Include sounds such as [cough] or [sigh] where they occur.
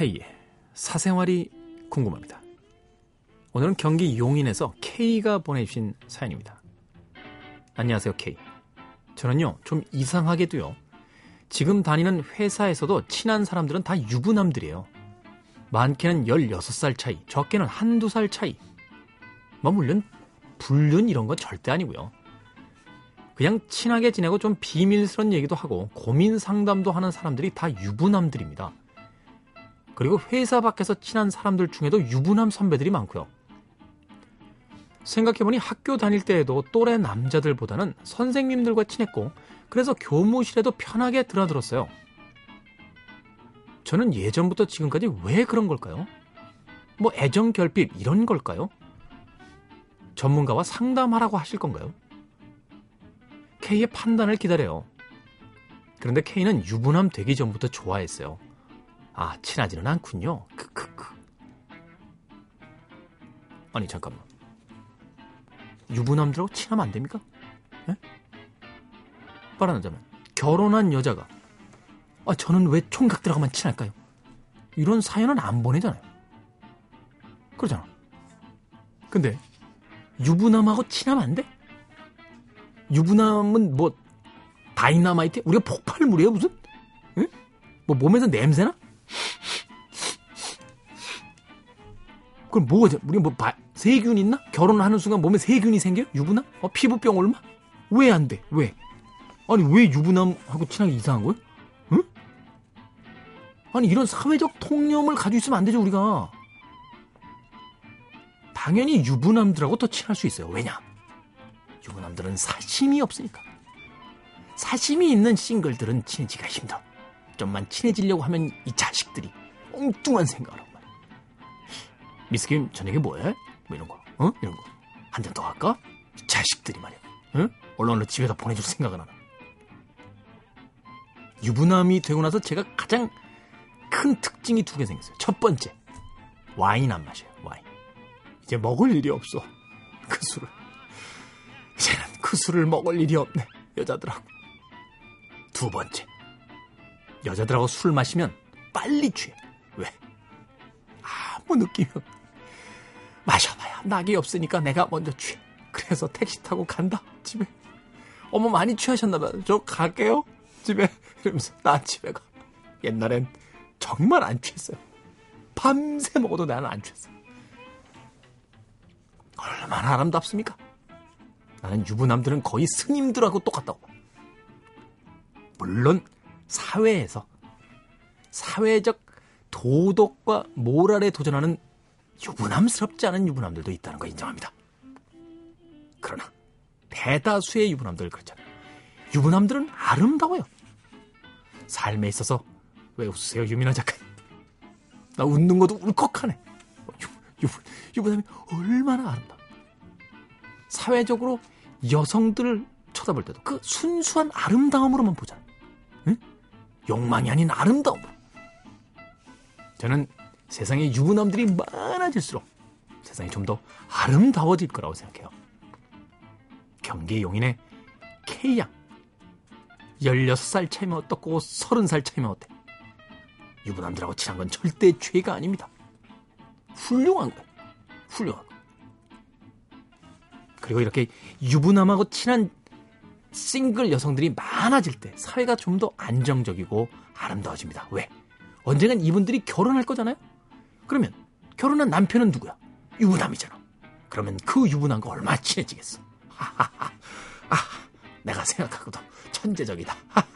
K의 사생활이 궁금합니다. 오늘은 경기 용인에서 K가 보내주신 사연입니다. 안녕하세요, K. 저는요, 좀 이상하게도요, 지금 다니는 회사에서도 친한 사람들은 다 유부남들이에요. 많게는 16살 차이, 적게는 한두 살 차이. 뭐, 물론, 불륜 이런 건 절대 아니고요. 그냥 친하게 지내고 좀 비밀스러운 얘기도 하고 고민 상담도 하는 사람들이 다 유부남들입니다. 그리고 회사 밖에서 친한 사람들 중에도 유부남 선배들이 많고요. 생각해보니 학교 다닐 때에도 또래 남자들보다는 선생님들과 친했고 그래서 교무실에도 편하게 드나들었어요. 저는 예전부터 지금까지 왜 그런 걸까요? 뭐 애정 결핍 이런 걸까요? 전문가와 상담하라고 하실 건가요? K의 판단을 기다려요. 그런데 K는 유부남 되기 전부터 좋아했어요. 아, 친하지는 않군요. 크크크. 아니, 잠깐만. 유부남들하고 친하면 안 됩니까? 예? 말하자면 결혼한 여자가 아, 저는 왜 총각들하고만 친할까요? 이런 사연은 안 보내잖아요. 그러잖아. 근데 유부남하고 친하면 안 돼? 유부남은 뭐 다이나마이트? 우리가 폭발물이에요 무슨? 응? 뭐 몸에서 냄새나? 그럼 뭐가 우리 뭐 바, 세균 있나? 결혼하는 순간 몸에 세균이 생겨? 유부남? 어, 피부병 얼마? 왜 안 돼? 왜? 아니 왜 유부남하고 친하게 이상한 거야? 응? 아니 이런 사회적 통념을 가지고 있으면 안 되죠 우리가. 당연히 유부남들하고 더 친할 수 있어요. 왜냐? 유부남들은 사심이 없으니까. 사심이 있는 싱글들은 친해지기가 힘들어. 좀만 친해지려고 하면 이 자식들이 엉뚱한 생각을 하고. 미스김 저녁에 뭐해? 뭐 이런 거, 어? 이런 거. 한 잔 더 할까? 이 자식들이 말이야. 응? 얼른 얼른 집에다 보내줄 생각은 하나. 유부남이 되고 나서 제가 가장 큰 특징이 두 개 생겼어요. 첫 번째, 와인 안 마셔요. 와인. 이제 먹을 일이 없어. 그 술을. 이제는 그 술을 먹을 일이 없네. 여자들하고. 두 번째. 여자들하고 술 마시면 빨리 취해. 왜? 아무 느낌이 없. 마셔봐야 낙이 없으니까 내가 먼저 취해. 그래서 택시 타고 간다. 집에. 어머 많이 취하셨나봐요. 저 갈게요. 집에. 이러면서 나 집에 가. 옛날엔 정말 안 취했어요. 밤새 먹어도 나는 안 취했어요. 얼마나 아름답습니까? 나는 유부남들은 거의 스님들하고 똑같다고. 물론 사회에서 사회적 도덕과 모랄에 도전하는 유부남스럽지 않은 유부남들도 있다는 거 인정합니다. 그러나 대다수의 유부남들 그렇잖아요. 유부남들은 아름다워요. 삶에 있어서 왜 웃으세요, 유민아 작가님? 나 웃는 것도 울컥하네. 유부, 유부, 유부남이 얼마나 아름다워. 사회적으로 여성들을 쳐다볼 때도 그 순수한 아름다움으로만 보잖아. 응? 욕망이 아닌 아름다움으로. 저는 세상에 유부남들이 많아질수록 세상이 좀 더 아름다워질 거라고 생각해요. 경기 용인의 K양. 16살 차이면 어떻고 30살 차이면 어때? 유부남들하고 친한 건 절대 죄가 아닙니다. 훌륭한 거예요. 훌륭한 거. 그리고 이렇게 유부남하고 친한 싱글 여성들이 많아질 때 사회가 좀 더 안정적이고 아름다워집니다. 왜? 언젠간 이분들이 결혼할 거잖아요? 그러면 결혼한 남편은 누구야? 유부남이잖아. 그러면 그 유부남과 얼마나 친해지겠어? 하하하. [laughs] 아, 내가 생각하고도 천재적이다. [laughs]